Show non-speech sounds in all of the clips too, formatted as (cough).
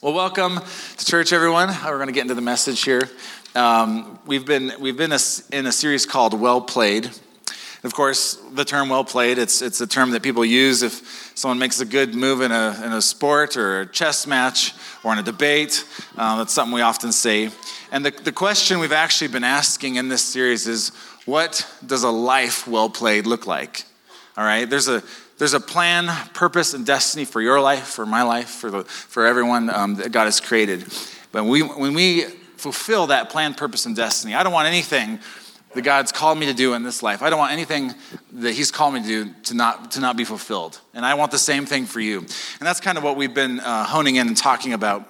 Well, welcome to church, everyone. We're going to get into the message here. Um, we've been we've been in a series called "Well Played." Of course, the term "well played" it's it's a term that people use if someone makes a good move in a in a sport or a chess match or in a debate. Uh, that's something we often say. And the, the question we've actually been asking in this series is, what does a life well played look like? All right, there's a there's a plan, purpose, and destiny for your life, for my life, for, the, for everyone um, that God has created. But we, when we fulfill that plan, purpose, and destiny, I don't want anything that God's called me to do in this life. I don't want anything that He's called me to do to not, to not be fulfilled. And I want the same thing for you. And that's kind of what we've been uh, honing in and talking about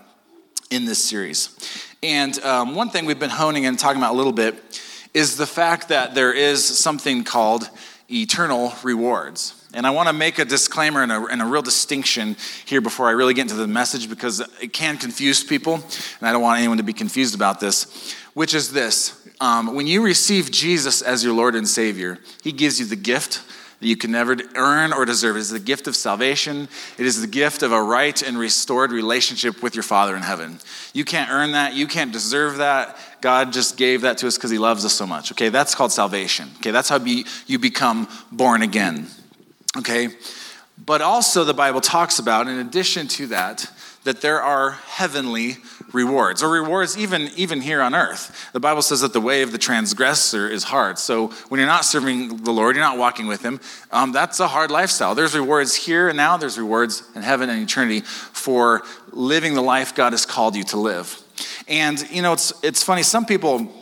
in this series. And um, one thing we've been honing in and talking about a little bit is the fact that there is something called eternal rewards. And I want to make a disclaimer and a, and a, real distinction here before I really get into the message because it can confuse people, and I don't want anyone to be confused about this, which is this. Um, when you receive Jesus as your Lord and Savior, He gives you the gift that you can never earn or deserve. It is the gift of salvation, it is the gift of a right and restored relationship with your Father in heaven. You can't earn that, you can't deserve that. God just gave that to us because He loves us so much. Okay, that's called salvation. Okay, that's how be, you become born again. Okay? But also, the Bible talks about, in addition to that, that there are heavenly rewards, or rewards even, even here on earth. The Bible says that the way of the transgressor is hard. So when you're not serving the Lord, you're not walking with Him, um, that's a hard lifestyle. There's rewards here and now, there's rewards in heaven and eternity for living the life God has called you to live. And, you know, it's, it's funny, some people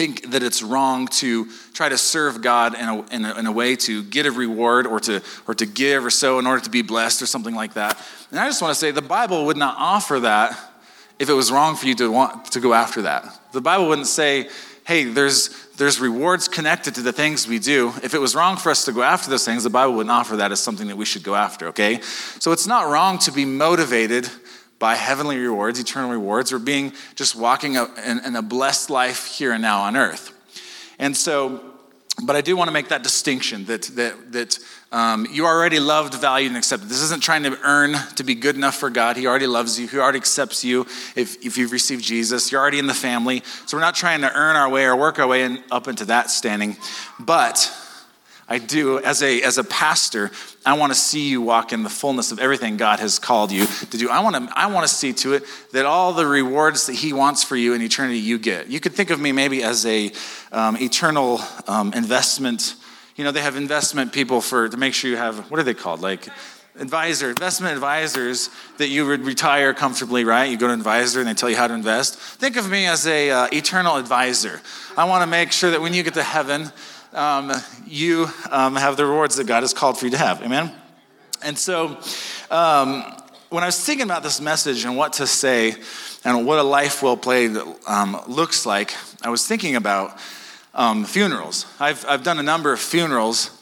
think that it's wrong to try to serve God in a, in a, in a, way to get a reward or to, or to give or so in order to be blessed or something like that. And I just want to say the Bible would not offer that if it was wrong for you to want to go after that. The Bible wouldn't say, hey, there's, there's rewards connected to the things we do. If it was wrong for us to go after those things, the Bible wouldn't offer that as something that we should go after, okay? So it's not wrong to be motivated by heavenly rewards, eternal rewards, or being just walking in, in a blessed life here and now on earth. And so, but I do want to make that distinction that, that, that um, you already loved, valued, and accepted. This isn't trying to earn to be good enough for God. He already loves you. He already accepts you if, if you've received Jesus. You're already in the family. So we're not trying to earn our way or work our way in, up into that standing. But I do, as a, as a pastor, I want to see you walk in the fullness of everything God has called you to do. I want to, I want to see to it that all the rewards that He wants for you in eternity you get. You could think of me maybe as a um, eternal um, investment. You know, they have investment people for to make sure you have what are they called? Like advisor, investment advisors that you would retire comfortably, right? You go to an advisor and they tell you how to invest. Think of me as a uh, eternal advisor. I want to make sure that when you get to heaven um, you um, have the rewards that God has called for you to have. Amen? And so, um, when I was thinking about this message and what to say and what a life well played um, looks like, I was thinking about um, funerals. I've, I've done a number of funerals.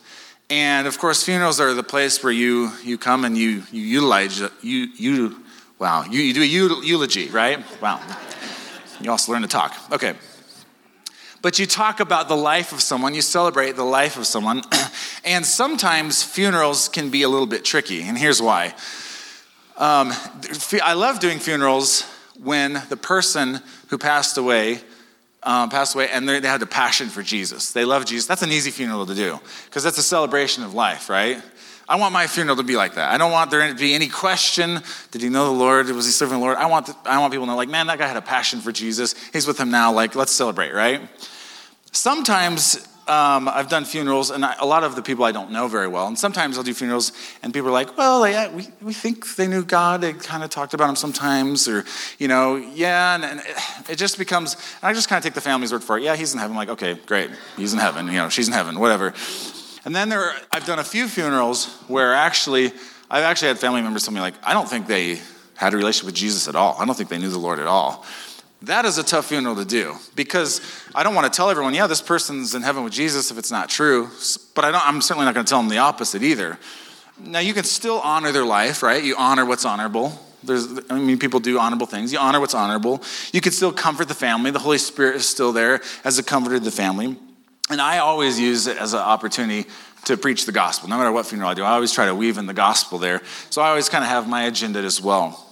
And of course, funerals are the place where you, you come and you, you utilize, you, you, wow, you, you do a eulogy, right? Wow. You also learn to talk. Okay. But you talk about the life of someone, you celebrate the life of someone, (clears throat) and sometimes funerals can be a little bit tricky, and here's why. Um, I love doing funerals when the person who passed away um, passed away and they had a passion for Jesus. They love Jesus. That's an easy funeral to do because that's a celebration of life, right? I want my funeral to be like that. I don't want there to be any question. Did he know the Lord? Was he serving the Lord? I want, the, I want people to know, like, man, that guy had a passion for Jesus. He's with him now. Like, let's celebrate, right? Sometimes um, I've done funerals, and I, a lot of the people I don't know very well. And sometimes I'll do funerals, and people are like, well, yeah, we, we think they knew God. They kind of talked about him sometimes, or, you know, yeah. And, and it, it, just becomes, I just kind of take the family's word for it. Yeah, he's in heaven. I'm like, okay, great. He's in heaven. You know, she's in heaven, whatever. And then there, I've done a few funerals where actually, I've actually had family members tell me, like, I don't think they had a relationship with Jesus at all. I don't think they knew the Lord at all. That is a tough funeral to do because I don't want to tell everyone, yeah, this person's in heaven with Jesus if it's not true, but I am certainly not going to tell them the opposite either. Now, you can still honor their life, right? You honor what's honorable. There's, I mean, people do honorable things. You honor what's honorable. You can still comfort the family. The Holy Spirit is still there as a comforter to the family. And I always use it as an opportunity to preach the gospel. No matter what funeral I do, I always try to weave in the gospel there. So I always kind of have my agenda as well.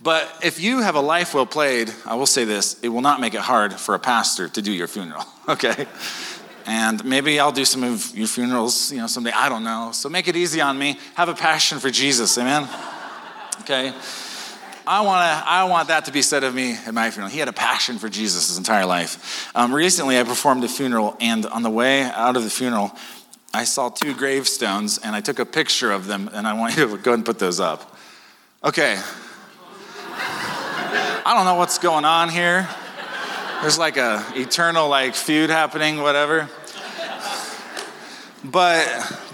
But if you have a life well played, I will say this it will not make it hard for a pastor to do your funeral, (laughs) okay? And maybe I'll do some of your funerals, you know, someday. I don't know. So make it easy on me. Have a passion for Jesus, amen? Okay? I want to. I want that to be said of me at my funeral. He had a passion for Jesus his entire life. Um, recently, I performed a funeral, and on the way out of the funeral, I saw two gravestones, and I took a picture of them, and I want you to go and put those up. Okay. I don't know what's going on here. There's like a eternal like feud happening, whatever. But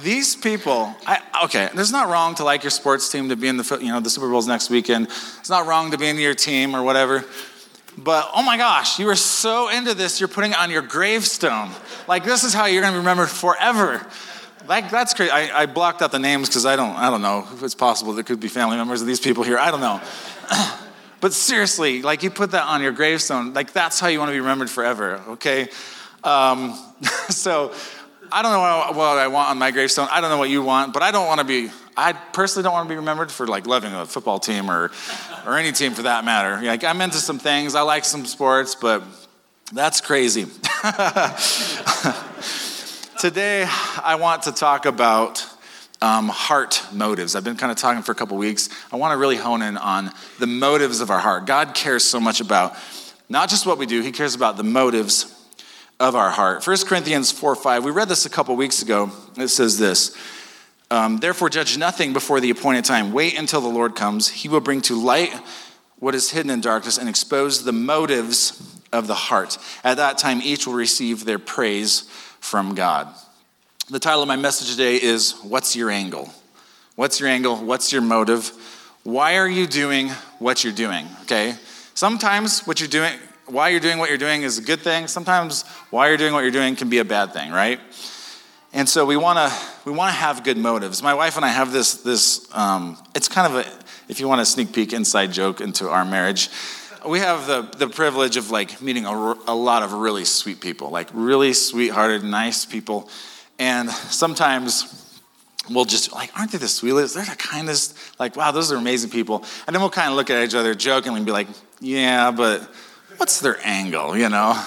these people, I, okay, there's not wrong to like your sports team to be in the you know the Super Bowl's next weekend. It's not wrong to be in your team or whatever. But oh my gosh, you were so into this, you're putting it on your gravestone. Like this is how you're going to be remembered forever. Like that's crazy. I, I blocked out the names because I don't I don't know if it's possible there could be family members of these people here. I don't know. (clears throat) but seriously, like you put that on your gravestone. Like that's how you want to be remembered forever. Okay. Um, (laughs) so I don't know what I want on my gravestone. I don't know what you want, but I don't want to be, I personally don't want to be remembered for like loving a football team or, or any team for that matter. Like I'm into some things, I like some sports, but that's crazy. (laughs) Today, I want to talk about um, heart motives. I've been kind of talking for a couple weeks. I want to really hone in on the motives of our heart. God cares so much about not just what we do, He cares about the motives of our heart. 1 Corinthians 4 5, we read this a couple weeks ago. It says this um, Therefore, judge nothing before the appointed time. Wait until the Lord comes. He will bring to light what is hidden in darkness and expose the motives of the heart. At that time, each will receive their praise from God. The title of my message today is What's Your Angle? What's your angle? What's your motive? Why are you doing what you're doing? Okay? Sometimes what you're doing, why you're doing what you're doing is a good thing. Sometimes why you're doing what you're doing can be a bad thing, right? And so we want to we want to have good motives. My wife and I have this this um, it's kind of a if you want a sneak peek inside joke into our marriage. We have the, the privilege of like meeting a, a lot of really sweet people, like really sweethearted, nice people. And sometimes we'll just like, aren't they the sweetest? They're the kindest. Like, wow, those are amazing people. And then we'll kind of look at each other jokingly and be like, yeah, but what's their angle, you know?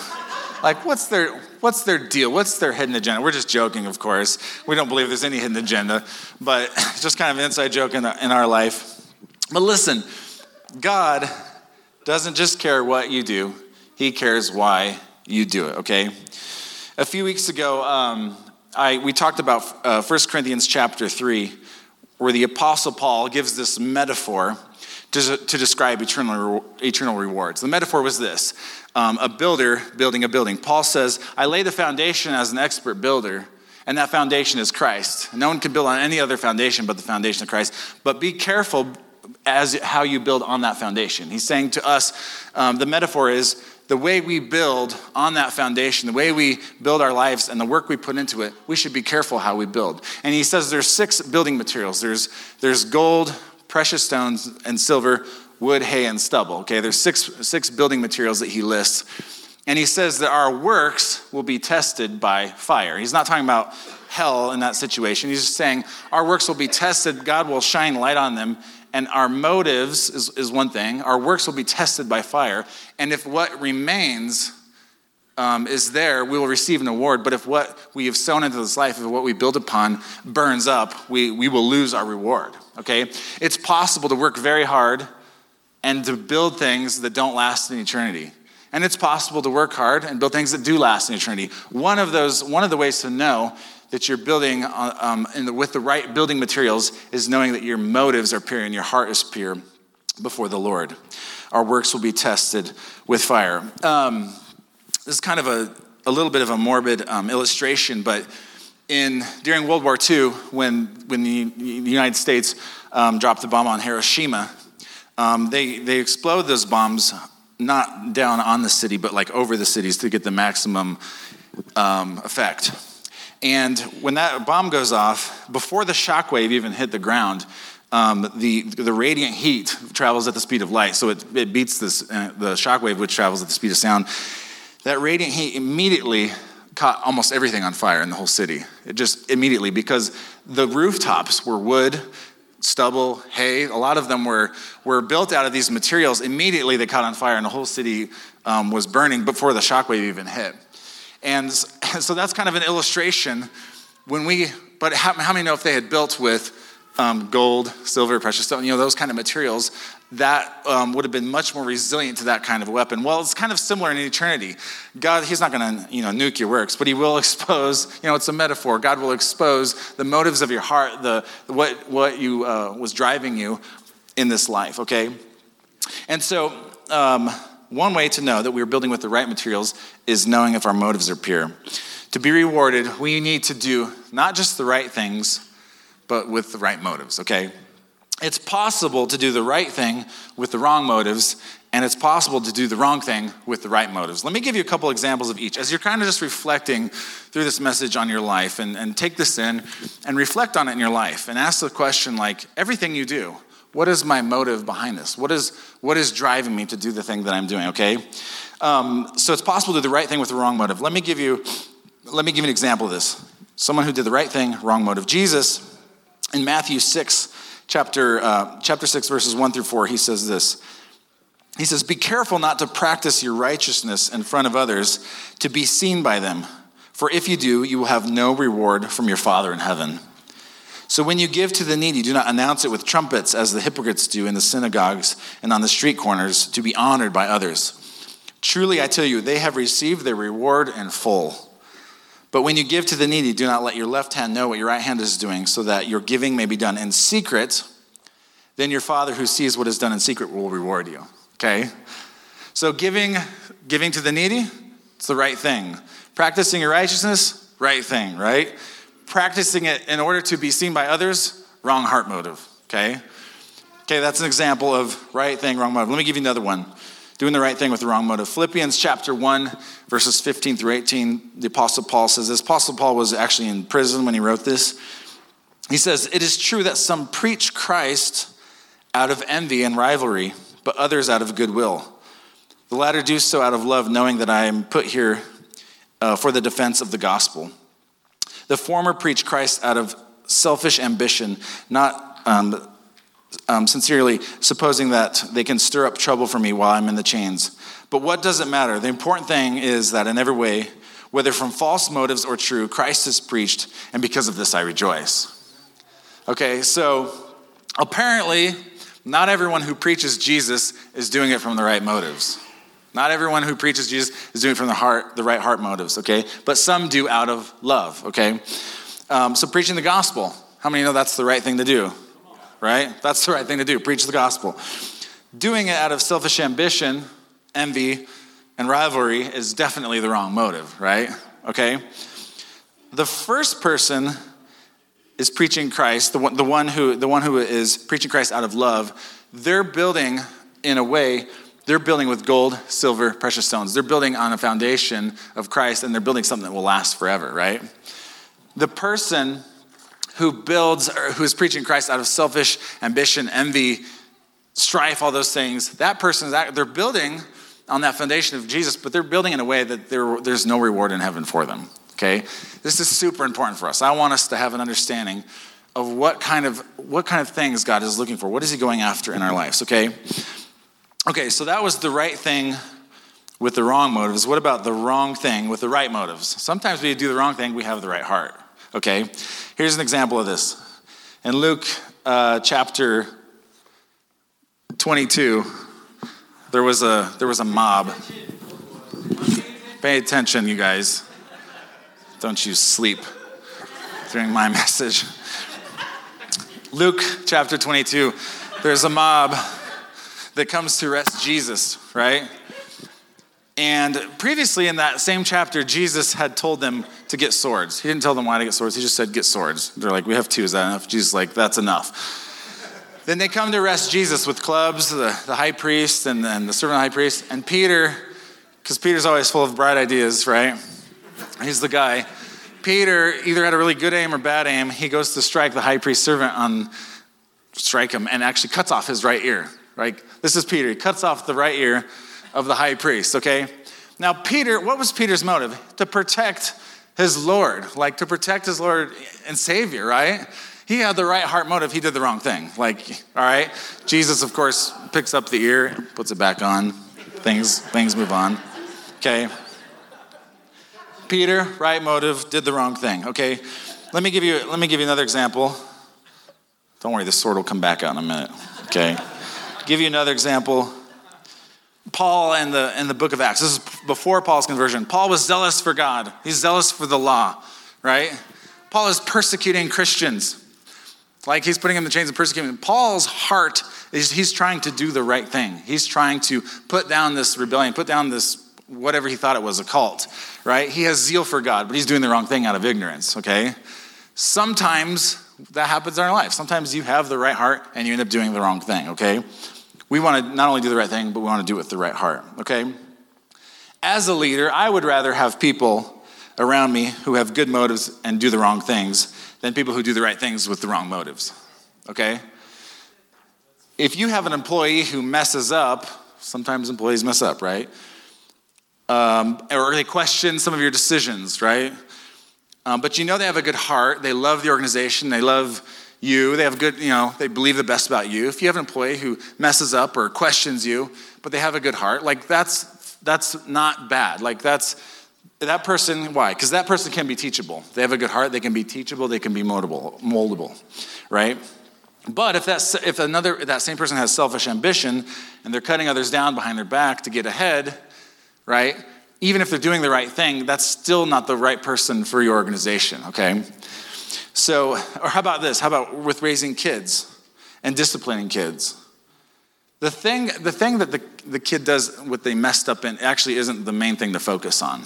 Like, what's their, what's their deal? What's their hidden agenda? We're just joking, of course. We don't believe there's any hidden agenda, but (laughs) just kind of an inside joke in, in our life. But listen, God doesn't just care what you do, He cares why you do it, okay? A few weeks ago, um, I, we talked about uh, 1 Corinthians chapter 3, where the Apostle Paul gives this metaphor to, to describe eternal, eternal rewards. The metaphor was this um, a builder building a building. Paul says, I lay the foundation as an expert builder, and that foundation is Christ. No one can build on any other foundation but the foundation of Christ. But be careful as how you build on that foundation. He's saying to us, um, the metaphor is the way we build on that foundation, the way we build our lives and the work we put into it, we should be careful how we build. And he says there's six building materials. There's, there's gold, precious stones and silver, wood, hay, and stubble. Okay, there's six, six building materials that he lists. And he says that our works will be tested by fire. He's not talking about hell in that situation. He's just saying our works will be tested. God will shine light on them. And our motives is, is one thing. Our works will be tested by fire. And if what remains um, is there, we will receive an award. But if what we have sown into this life, if what we build upon burns up, we, we will lose our reward. Okay? It's possible to work very hard and to build things that don't last in eternity. And it's possible to work hard and build things that do last in eternity. One of those, one of the ways to know that you're building uh, um, the, with the right building materials is knowing that your motives are pure and your heart is pure before the Lord. Our works will be tested with fire. Um, this is kind of a, a little bit of a morbid um, illustration, but in, during World War II, when, when the, the United States um, dropped the bomb on Hiroshima, um, they, they explode those bombs not down on the city, but like over the cities to get the maximum um, effect. And when that bomb goes off, before the shockwave even hit the ground, um, the, the radiant heat travels at the speed of light, so it, it beats this, uh, the shockwave, which travels at the speed of sound. That radiant heat immediately caught almost everything on fire in the whole city. It just immediately, because the rooftops were wood, stubble, hay. A lot of them were, were built out of these materials. Immediately they caught on fire and the whole city um, was burning before the shockwave even hit. And (laughs) so that's kind of an illustration when we, but how, how many know if they had built with um, gold, silver, precious stone, you know, those kind of materials, that um, would have been much more resilient to that kind of weapon. Well, it's kind of similar in eternity. God, He's not going to, you know, nuke your works, but He will (laughs) expose. You know, it's a metaphor. God will expose the motives of your heart, the what what you uh, was driving you in this life. Okay, and so. Um, one way to know that we are building with the right materials is knowing if our motives are pure. To be rewarded, we need to do not just the right things, but with the right motives, okay? It's possible to do the right thing with the wrong motives, and it's possible to do the wrong thing with the right motives. Let me give you a couple examples of each. As you're kind of just reflecting through this message on your life, and, and take this in and reflect on it in your life, and ask the question like, everything you do, what is my motive behind this? What is, what is driving me to do the thing that I'm doing, okay? Um, so it's possible to do the right thing with the wrong motive. Let me give you, let me give you an example of this. Someone who did the right thing, wrong motive. Jesus in Matthew 6, chapter, uh, chapter 6, verses 1 through 4, he says this. He says, Be careful not to practice your righteousness in front of others to be seen by them, for if you do, you will have no reward from your Father in heaven. So when you give to the needy, do not announce it with trumpets as the hypocrites do in the synagogues and on the street corners to be honored by others. Truly, I tell you, they have received their reward in full. But when you give to the needy, do not let your left hand know what your right hand is doing, so that your giving may be done in secret. Then your Father who sees what is done in secret will reward you. Okay? So giving, giving to the needy, it's the right thing. Practicing your righteousness, right thing, right? Practicing it in order to be seen by others, wrong heart motive. Okay? Okay, that's an example of right thing, wrong motive. Let me give you another one doing the right thing with the wrong motive. Philippians chapter 1, verses 15 through 18, the Apostle Paul says this. Apostle Paul was actually in prison when he wrote this. He says, It is true that some preach Christ out of envy and rivalry, but others out of goodwill. The latter do so out of love, knowing that I am put here uh, for the defense of the gospel. The former preach Christ out of selfish ambition, not um, um, sincerely, supposing that they can stir up trouble for me while I'm in the chains. But what does it matter? The important thing is that in every way, whether from false motives or true, Christ is preached, and because of this I rejoice. Okay, so apparently, not everyone who preaches Jesus is doing it from the right motives. Not everyone who preaches Jesus is doing it from the heart, the right heart motives, okay? But some do out of love, okay? Um, so preaching the gospel, how many know that's the right thing to do? Right? That's the right thing to do preach the gospel. Doing it out of selfish ambition, envy, and rivalry is definitely the wrong motive, right? Okay? The first person is preaching Christ, the one, the one, who, the one who is preaching Christ out of love. They're building, in a way, they're building with gold, silver, precious stones. They're building on a foundation of Christ and they're building something that will last forever, right? The person who builds or who is preaching Christ out of selfish ambition, envy, strife, all those things, that person is they're building on that foundation of Jesus, but they're building in a way that there, there's no reward in heaven for them. Okay? This is super important for us. I want us to have an understanding of what kind of what kind of things God is looking for. What is he going after in our lives, okay? Okay, so that was the right thing with the wrong motives. What about the wrong thing with the right motives? Sometimes we do the wrong thing, we have the right heart. Okay? Here's an example of this. In Luke uh, chapter 22, there was a there was a mob. Pay attention, you guys. Don't you sleep during my (laughs) message. Luke chapter 22, there's a mob that comes to arrest Jesus, right? And previously in that same chapter, Jesus had told them to get swords. He didn't tell them why to get swords, he just said, get swords. They're like, we have two, is that enough? Jesus like, that's enough. Then they come to arrest Jesus with clubs, the, the high priest and, then the servant high priest. And Peter, because Peter's always full of bright ideas, right? He's the guy. Peter either had a really good aim or bad aim. He goes to strike the high priest servant on, strike him, and actually cuts off his right ear. Right? This is Peter. He cuts off the right ear of the high priest, okay? Now, Peter, what was Peter's motive? To protect his Lord, like to protect his Lord and Savior, right? He had the right heart motive, he did the wrong thing. Like, all right? Jesus, of course, picks up the ear, puts it back on. Things, things move on. Okay? Peter, right motive, did the wrong thing. Okay? Let me give you, let me give you another example. Don't worry, this sword will come back out in a minute. Okay? give you another example. Paul and the, in the book of Acts, this is before Paul's conversion. Paul was zealous for God, he's zealous for the law, right? Paul is persecuting Christians. Like he's putting them in the chains of persecution. Paul's heart is he's trying to do the right thing. He's trying to put down this rebellion, put down this whatever he thought it was, a cult, right? He has zeal for God, but he's doing the wrong thing out of ignorance, okay? Sometimes that happens in our life. Sometimes you have the right heart and you end up doing the wrong thing, okay? We want to not only do the right thing, but we want to do it with the right heart, okay? As a leader, I would rather have people around me who have good motives and do the wrong things than people who do the right things with the wrong motives, okay? If you have an employee who messes up, sometimes employees mess up, right? Um, or they question some of your decisions, right? Um, but you know they have a good heart. They love the organization. They love you. They have good, you know, they believe the best about you. If you have an employee who messes up or questions you, but they have a good heart, like that's that's not bad. Like that's that person. Why? Because that person can be teachable. They have a good heart. They can be teachable. They can be moldable. Moldable, right? But if that if another that same person has selfish ambition and they're cutting others down behind their back to get ahead, right? Even if they're doing the right thing, that's still not the right person for your organization. Okay. So, or how about this? How about with raising kids and disciplining kids? The thing, the thing that the, the kid does, what they messed up in, actually isn't the main thing to focus on.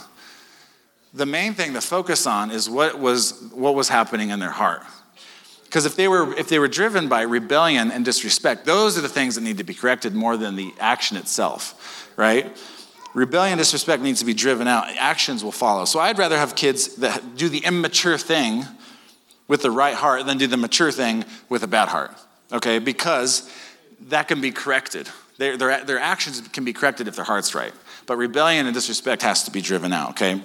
The main thing to focus on is what was, what was happening in their heart. Because if they, were, if they were driven by rebellion and disrespect, those are the things that need to be corrected more than the action itself, right? Rebellion, disrespect needs to be driven out. Actions will follow. So I'd rather have kids that do the immature thing with the right heart than do the mature thing with a bad heart. Okay? Because that can be corrected. Their, their, their actions can be corrected if their heart's right. But rebellion and disrespect has to be driven out, okay?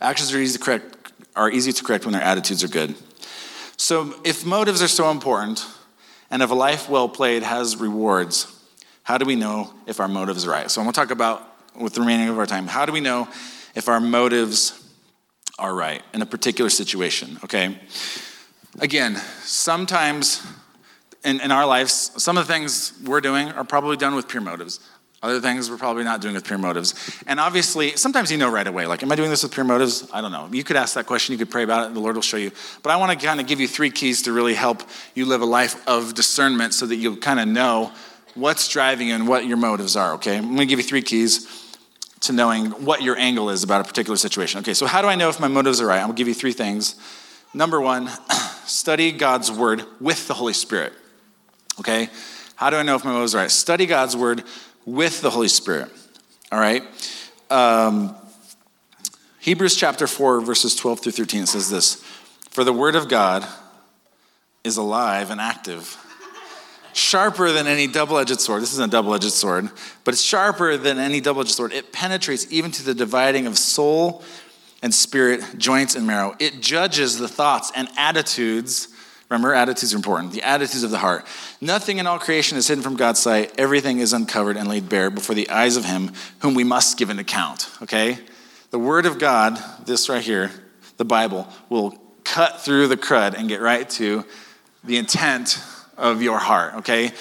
Actions are easy to correct, are easy to correct when their attitudes are good. So if motives are so important, and if a life well played has rewards, how do we know if our motives are right? So I'm gonna talk about with the remaining of our time, how do we know if our motives are right in a particular situation, okay? Again, sometimes in, in our lives, some of the things we're doing are probably done with pure motives. Other things we're probably not doing with pure motives. And obviously, sometimes you know right away, like, am I doing this with pure motives? I don't know. You could ask that question, you could pray about it, the Lord will show you. But I want to kind of give you three keys to really help you live a life of discernment so that you'll kind of know what's driving you and what your motives are, okay? I'm going to give you three keys to knowing what your angle is about a particular situation. Okay, so how do I know if my motives are right? I'm gonna give you three things. Number one, (clears throat) study God's word with the Holy Spirit. Okay, how do I know if my motives are right? Study God's word with the Holy Spirit. All right. Um, Hebrews chapter 4, verses 12 through 13 says this For the word of God is alive and active sharper than any double edged sword. This isn't a double edged sword, but it's sharper than any double edged sword. It penetrates even to the dividing of soul and spirit, joints and marrow. It judges the thoughts and attitudes. Remember, attitudes are important. The attitudes of the heart. Nothing in all creation is hidden from God's sight. Everything is uncovered and laid bare before the eyes of Him whom we must give an account. Okay? The Word of God, this right here, the Bible, will cut through the crud and get right to the intent of your heart, okay?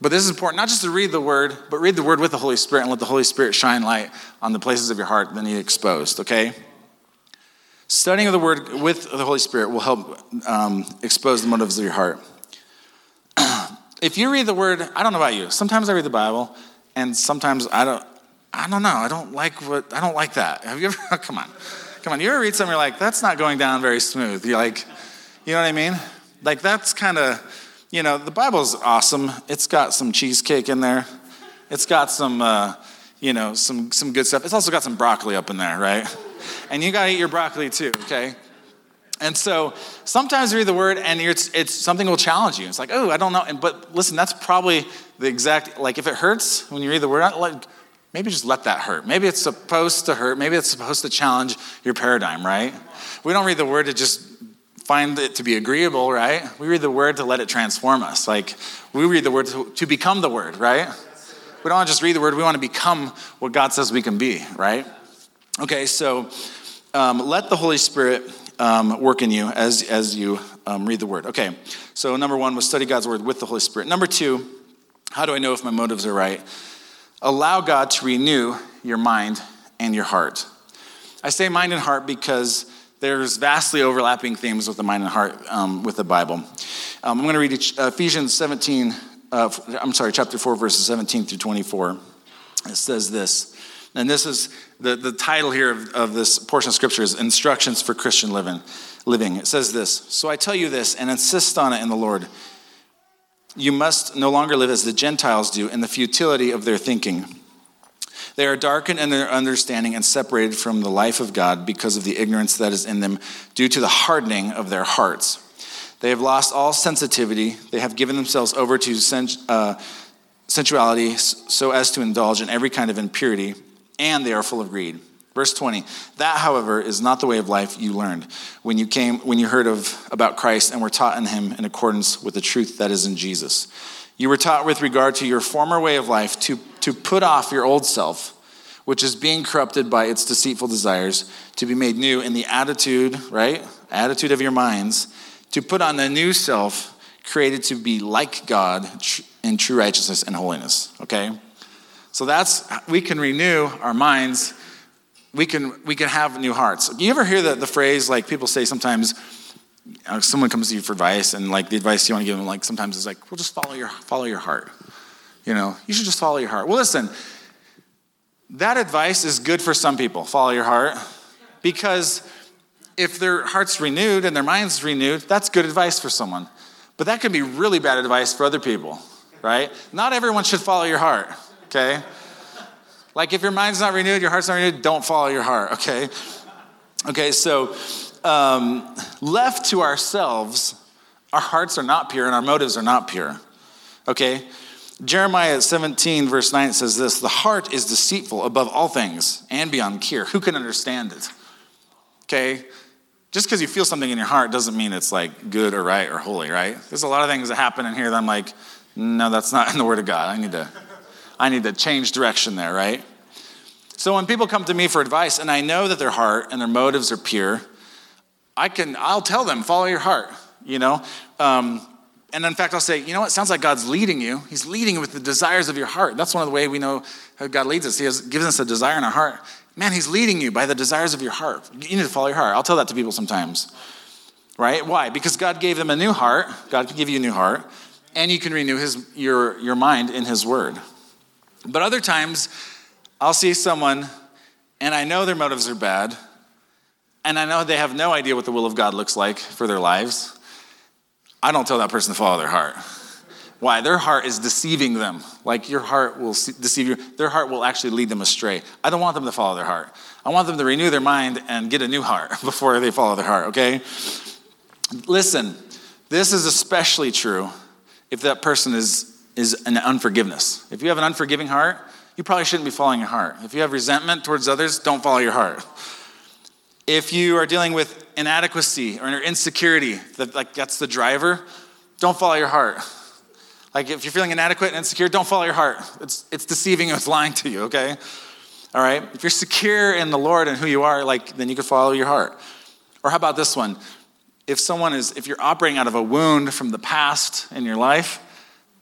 But this is important, not just to read the word, but read the word with the Holy Spirit and let the Holy Spirit shine light on the places of your heart that need exposed, okay? Studying of the word with the Holy Spirit will help um, expose the motives of your heart. (clears throat) if you read the word, I don't know about you. Sometimes I read the Bible, and sometimes I don't. I don't know. I don't like what. I don't like that. Have you ever? (laughs) come on, come on. You ever read something? You're like, that's not going down very smooth. You're like, you know what I mean? Like that's kind of you know, the Bible's awesome. It's got some cheesecake in there. It's got some, uh, you know, some, some good stuff. It's also got some broccoli up in there, right? And you got to eat your broccoli too, okay? And so sometimes you read the word and it's, it's something will challenge you. It's like, oh, I don't know. And, but listen, that's probably the exact, like if it hurts when you read the word, like, maybe just let that hurt. Maybe it's supposed to hurt. Maybe it's supposed to challenge your paradigm, right? We don't read the word to just find it to be agreeable, right? We read the word to let it transform us. Like, we read the word to, to become the word, right? We don't want to just read the word, we want to become what God says we can be, right? Okay, so um, let the Holy Spirit um, work in you as, as you um, read the word. Okay, so number one was study God's word with the Holy Spirit. Number two, how do I know if my motives are right? Allow God to renew your mind and your heart. I say mind and heart because there's vastly overlapping themes with the mind and heart um, with the Bible. Um, I'm going to read Ephesians 17, uh, I'm sorry, chapter 4, verses 17 through 24. It says this, and this is the, the title here of, of this portion of scripture is Instructions for Christian Living. Living. It says this So I tell you this and insist on it in the Lord. You must no longer live as the Gentiles do in the futility of their thinking. They are darkened in their understanding and separated from the life of God because of the ignorance that is in them due to the hardening of their hearts. They have lost all sensitivity. They have given themselves over to uh, sensuality so as to indulge in every kind of impurity, and they are full of greed. Verse 20, that, however, is not the way of life you learned when you came, when you heard of, about Christ and were taught in him in accordance with the truth that is in Jesus. You were taught with regard to your former way of life to, to put off your old self, which is being corrupted by its deceitful desires, to be made new in the attitude, right? Attitude of your minds, to put on the new self, created to be like God in true righteousness and holiness, okay? So that's, we can renew our minds. We can, we can have new hearts. You ever hear the, the phrase, like people say sometimes, Uh, someone comes to you for advice, and like the advice you want to give them, like sometimes is like, well, just follow your follow your heart. You know, you should just follow your heart. Well, listen, that advice is good for some people. Follow your heart, because if their heart's renewed and their mind's renewed, that's good advice for someone. But that can be really bad advice for other people, right? Not everyone should follow your heart, okay? Like if your mind's not renewed, your heart's not renewed, don't follow your heart, okay? Okay, so um, left to ourselves, our hearts are not pure and our motives are not pure. Okay? Jeremiah 17, verse 9 says this The heart is deceitful above all things and beyond cure. Who can understand it? Okay? Just because you feel something in your heart doesn't mean it's like good or right or holy, right? There's a lot of things that happen in here that I'm like, no, that's not in the Word of God. I need to, I need to change direction there, right? So when people come to me for advice and I know that their heart and their motives are pure, I can, I'll tell them, follow your heart, you know? Um, and in fact, I'll say, you know what? Sounds like God's leading you. He's leading you with the desires of your heart. That's one of the way we know how God leads us. He has given us a desire in our heart. Man, He's leading you by the desires of your heart. You need to follow your heart. I'll tell that to people sometimes. Right? Why? Because God gave them a new heart. God can give you a new heart, and you can renew his, your, your mind in His Word. But other times, I'll see someone, and I know their motives are bad, and I know they have no idea what the will of God looks like for their lives, I don't tell that person to follow their heart. Why? Their heart is deceiving them. Like your heart will deceive you. Their heart will actually lead them astray. I don't want them to follow their heart. I want them to renew their mind and get a new heart (laughs) before they follow their heart, okay? Listen, this is especially true if that person is, is an unforgiveness. If you have an unforgiving heart, you probably shouldn't be following your heart. If you have resentment towards others, don't follow your heart. If you are dealing with inadequacy or insecurity, that, like that's the driver, don't follow your heart. Like if you're feeling inadequate and insecure, don't follow your heart. It's, it's deceiving you, it's lying to you, okay? All right? If you're secure in the Lord and who you are, like then you can follow your heart. Or how about this one? If someone is, if you're operating out of a wound from the past in your life,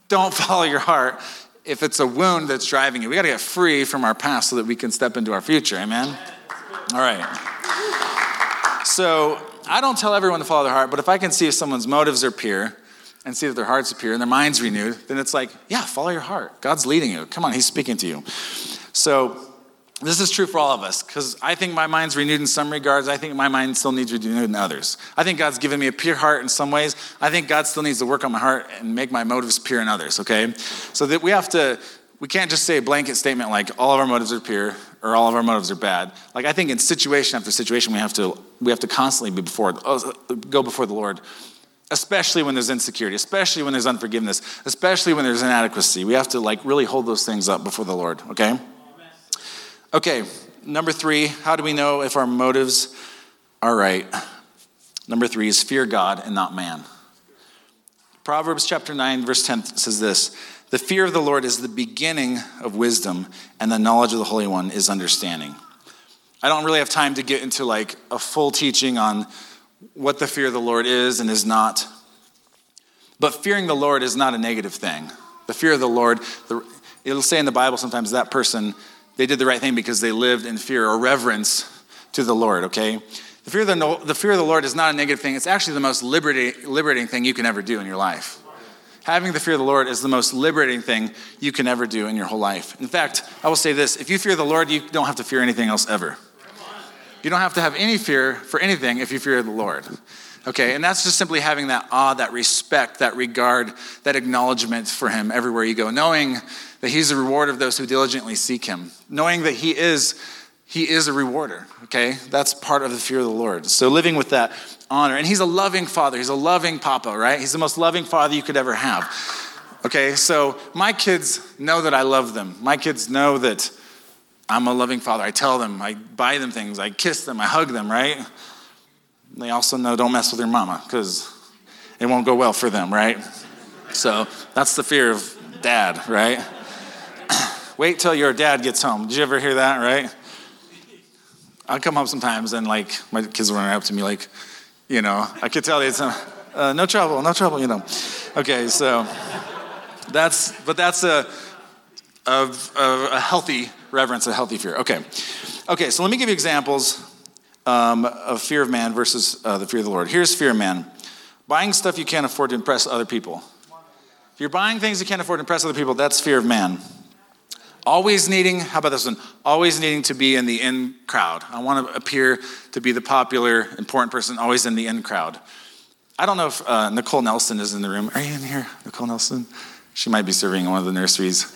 don't (laughs) follow your heart if it's a wound that's driving you. We got to get free from our past so that we can step into our future. Amen? All right. So I don't tell everyone to follow their heart, but if I can see if someone's motives are pure and see that their heart's pure and their mind's renewed, then it's like, yeah, follow your heart. God's leading you. Come on, He's speaking to you. So this is true for all of us because I think my mind's renewed in some regards. I think my mind still needs renewed in others. I think God's given me a pure heart in some ways. I think God still needs to work on my heart and make my motives pure in others, okay? So that we have to, we can't just say a blanket statement like all of our motives are pure or all of our motives are bad. Like I think in situation after situation, we have to we have to constantly be before uh, go before the Lord, especially when there's insecurity, especially when there's unforgiveness, especially when there's inadequacy. We have to like really hold those things up before the Lord. Okay. Okay. Number three, how do we know if our motives are right? Number three is fear God and not man. Proverbs chapter 9, verse 10 says this The fear of the Lord is the beginning of wisdom, and the knowledge of the Holy One is understanding. I don't really have time to get into like a full teaching on what the fear of the Lord is and is not. But fearing the Lord is not a negative thing. The fear of the Lord, the, it'll say in the Bible sometimes that person, they did the right thing because they lived in fear or reverence to the Lord, okay? The fear, of the, the fear of the Lord is not a negative thing. It's actually the most liberating, liberating thing you can ever do in your life. Having the fear of the Lord is the most liberating thing you can ever do in your whole life. In fact, I will say this if you fear the Lord, you don't have to fear anything else ever. You don't have to have any fear for anything if you fear the Lord. Okay, and that's just simply having that awe, that respect, that regard, that acknowledgement for Him everywhere you go, knowing that He's the reward of those who diligently seek Him, knowing that He is he is a rewarder, okay? That's part of the fear of the Lord. So living with that honor. And he's a loving father. He's a loving papa, right? He's the most loving father you could ever have. Okay, so my kids know that I love them. My kids know that I'm a loving father. I tell them, I buy them things, I kiss them, I hug them, right? They also know don't mess with your mama because it won't go well for them, right? So that's the fear of dad, right? (clears throat) Wait till your dad gets home. Did you ever hear that, right? I come home sometimes and like my kids run up to me like, you know, I could tell it's uh, uh, no trouble, no trouble, you know. Okay, so that's but that's a of a, healthy reverence, a healthy fear. Okay, okay. So let me give you examples um, of fear of man versus uh, the fear of the Lord. Here's fear of man: buying stuff you can't afford to impress other people. If you're buying things you can't afford to impress other people, that's fear of man. Always needing, how about this one? Always needing to be in the in crowd. I want to appear to be the popular, important person, always in the in crowd. I don't know if uh, Nicole Nelson is in the room. Are you in here, Nicole Nelson? She might be serving in one of the nurseries.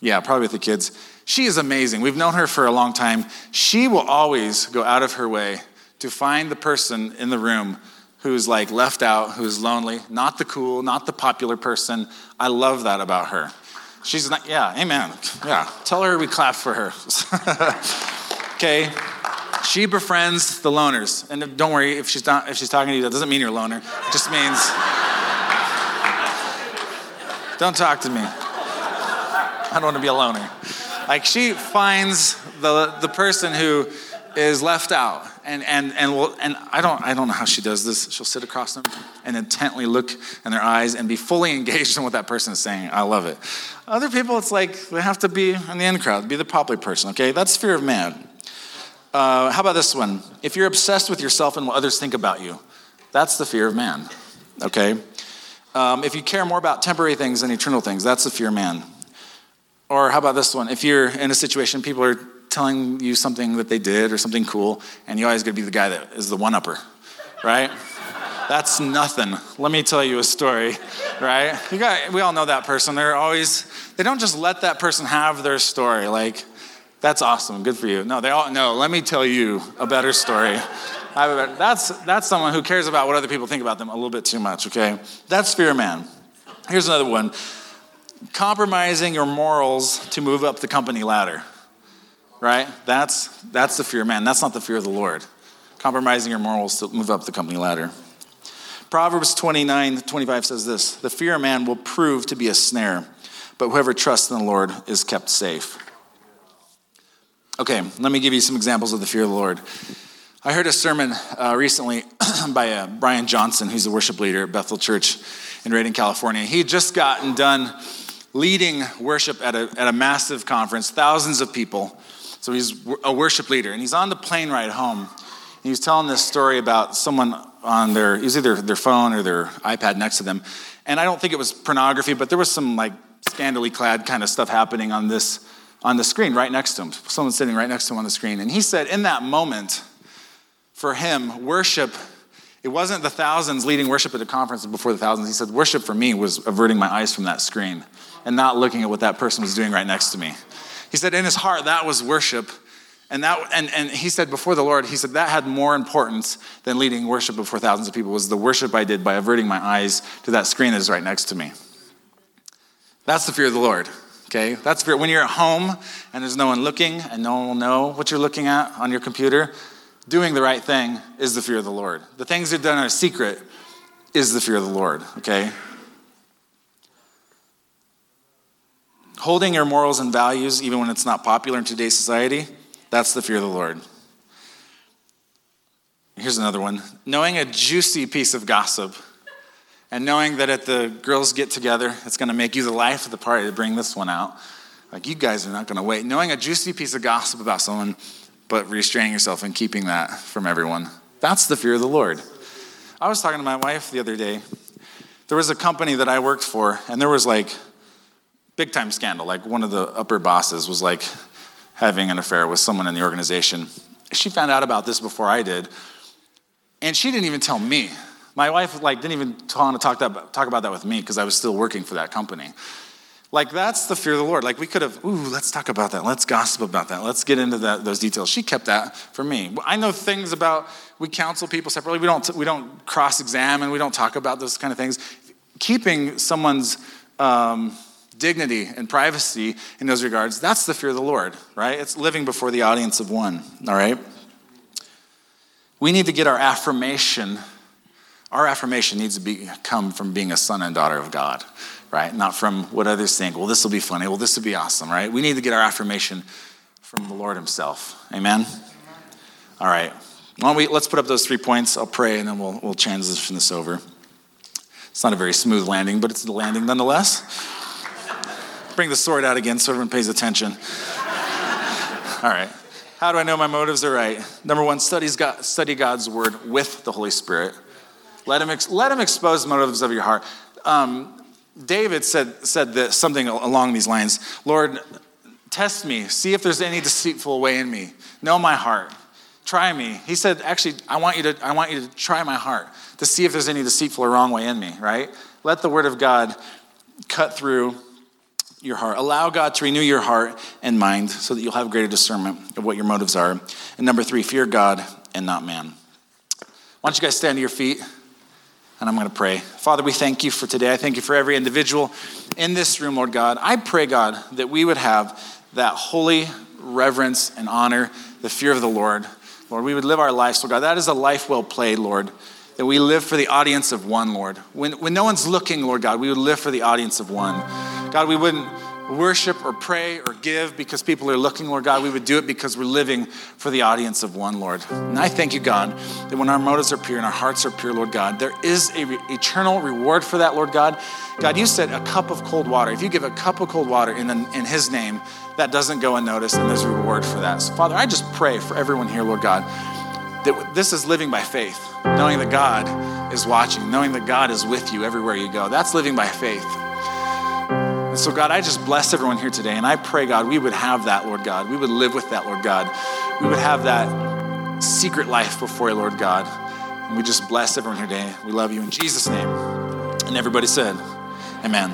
Yeah, probably with the kids. She is amazing. We've known her for a long time. She will always go out of her way to find the person in the room who's like left out, who's lonely, not the cool, not the popular person. I love that about her. She's not, yeah, amen. Yeah, tell her we clap for her. (laughs) okay. She befriends the loners. And don't worry, if she's, not, if she's talking to you, that doesn't mean you're a loner. It just means, don't talk to me. I don't want to be a loner. Like she finds the, the person who is left out and and and well, and I don't I don't know how she does this. She'll sit across them and intently look in their eyes and be fully (laughs) engaged in what that person is saying. I love it. Other people, it's like they have to be in the in crowd, be the popular person. Okay, that's fear of man. Uh, how about this one? If you're obsessed with yourself and what others think about you, that's the fear of man. Okay. Um, if you care more about temporary things than eternal things, that's the fear of man. Or how about this one? If you're in a situation, people are telling you something that they did or something cool, and you always got to be the guy that is the one upper, right? (laughs) That's nothing. Let me tell you a story, right? You got, we all know that person. They're always, they don't just let that person have their story. Like, that's awesome, good for you. No, they all, no, let me tell you a better story. That's, that's someone who cares about what other people think about them a little bit too much, okay? That's fear man. Here's another one compromising your morals to move up the company ladder right? That's, that's the fear of man. That's not the fear of the Lord. Compromising your morals to move up the company ladder. Proverbs 29 25 says this The fear of man will prove to be a snare, but whoever trusts in the Lord is kept safe. Okay, let me give you some examples of the fear of the Lord. I heard a sermon uh, recently (clears throat) by uh, Brian Johnson, who's a worship leader at Bethel Church in Redding, California. He just gotten done leading worship at a, at a massive conference, thousands of people. So he's a worship leader, and he's on the plane ride home. And he was telling this story about someone on their, it was either their phone or their iPad next to them. And I don't think it was pornography, but there was some like scandally clad kind of stuff happening on this, on the screen right next to him. Someone sitting right next to him on the screen. And he said, in that moment, for him, worship, it wasn't the thousands leading worship at a conference before the thousands. He said, worship for me was averting my eyes from that screen and not looking at what that person was doing right next to me. He said in his heart that was worship. And, that, and, and he said before the Lord, he said that had more importance than leading worship before thousands of people was the worship I did by averting my eyes to that screen that is right next to me. That's the fear of the Lord. Okay, that's fear. When you're at home and there's no one looking and no one will know what you're looking at on your computer, doing the right thing is the fear of the Lord. The things are done in secret is the fear of the Lord, okay? Holding your morals and values, even when it's not popular in today's society, that's the fear of the Lord. Here's another one knowing a juicy piece of gossip and knowing that at the girls' get together, it's going to make you the life of the party to bring this one out. Like, you guys are not going to wait. Knowing a juicy piece of gossip about someone, but restraining yourself and keeping that from everyone. That's the fear of the Lord. I was talking to my wife the other day. There was a company that I worked for, and there was like big time scandal. Like, one of the upper bosses was like having an affair with someone in the organization. She found out about this before I did, and she didn't even tell me. My wife like didn't even want to talk, that, talk about that with me because I was still working for that company. Like that's the fear of the Lord. Like we could have, ooh, let's talk about that. Let's gossip about that. Let's get into that, those details. She kept that for me. I know things about. We counsel people separately. We don't. We don't cross-examine. We don't talk about those kind of things. Keeping someone's um, dignity and privacy in those regards. That's the fear of the Lord, right? It's living before the audience of one. All right. We need to get our affirmation our affirmation needs to be, come from being a son and daughter of God, right? Not from what others think. Well, this will be funny. Well, this will be awesome, right? We need to get our affirmation from the Lord Himself. Amen? All right. Why don't we, let's put up those three points. I'll pray and then we'll, we'll transition this over. It's not a very smooth landing, but it's a landing nonetheless. Bring the sword out again so everyone pays attention. All right. How do I know my motives are right? Number one, God, study God's word with the Holy Spirit. Let him, ex- let him expose motives of your heart. Um, David said, said that, something along these lines Lord, test me, see if there's any deceitful way in me. Know my heart. Try me. He said, actually, I want you to, I want you to try my heart to see if there's any deceitful or wrong way in me, right? Let the word of God cut through your heart. Allow God to renew your heart and mind so that you'll have greater discernment of what your motives are. And number three, fear God and not man. Why don't you guys stand to your feet? and I'm going to pray. Father, we thank you for today. I thank you for every individual in this room, Lord God. I pray, God, that we would have that holy reverence and honor, the fear of the Lord. Lord, we would live our lives, Lord God. That is a life well played, Lord. That we live for the audience of one, Lord. When, when no one's looking, Lord God, we would live for the audience of one. God, we wouldn't worship or pray or give because people are looking, Lord God. We would do it because we're living for the audience of one, Lord. And I thank you, God, that when our motives are pure and our hearts are pure, Lord God, there is a re- eternal reward for that, Lord God. God, you said a cup of cold water. If you give a cup of cold water in, the, in His name, that doesn't go unnoticed, and there's a reward for that. So, Father, I just pray for everyone here, Lord God, that this is living by faith, knowing that God is watching, knowing that God is with you everywhere you go. That's living by faith. So, God, I just bless everyone here today. And I pray, God, we would have that, Lord God. We would live with that, Lord God. We would have that secret life before you, Lord God. And we just bless everyone here today. We love you in Jesus' name. And everybody said, Amen.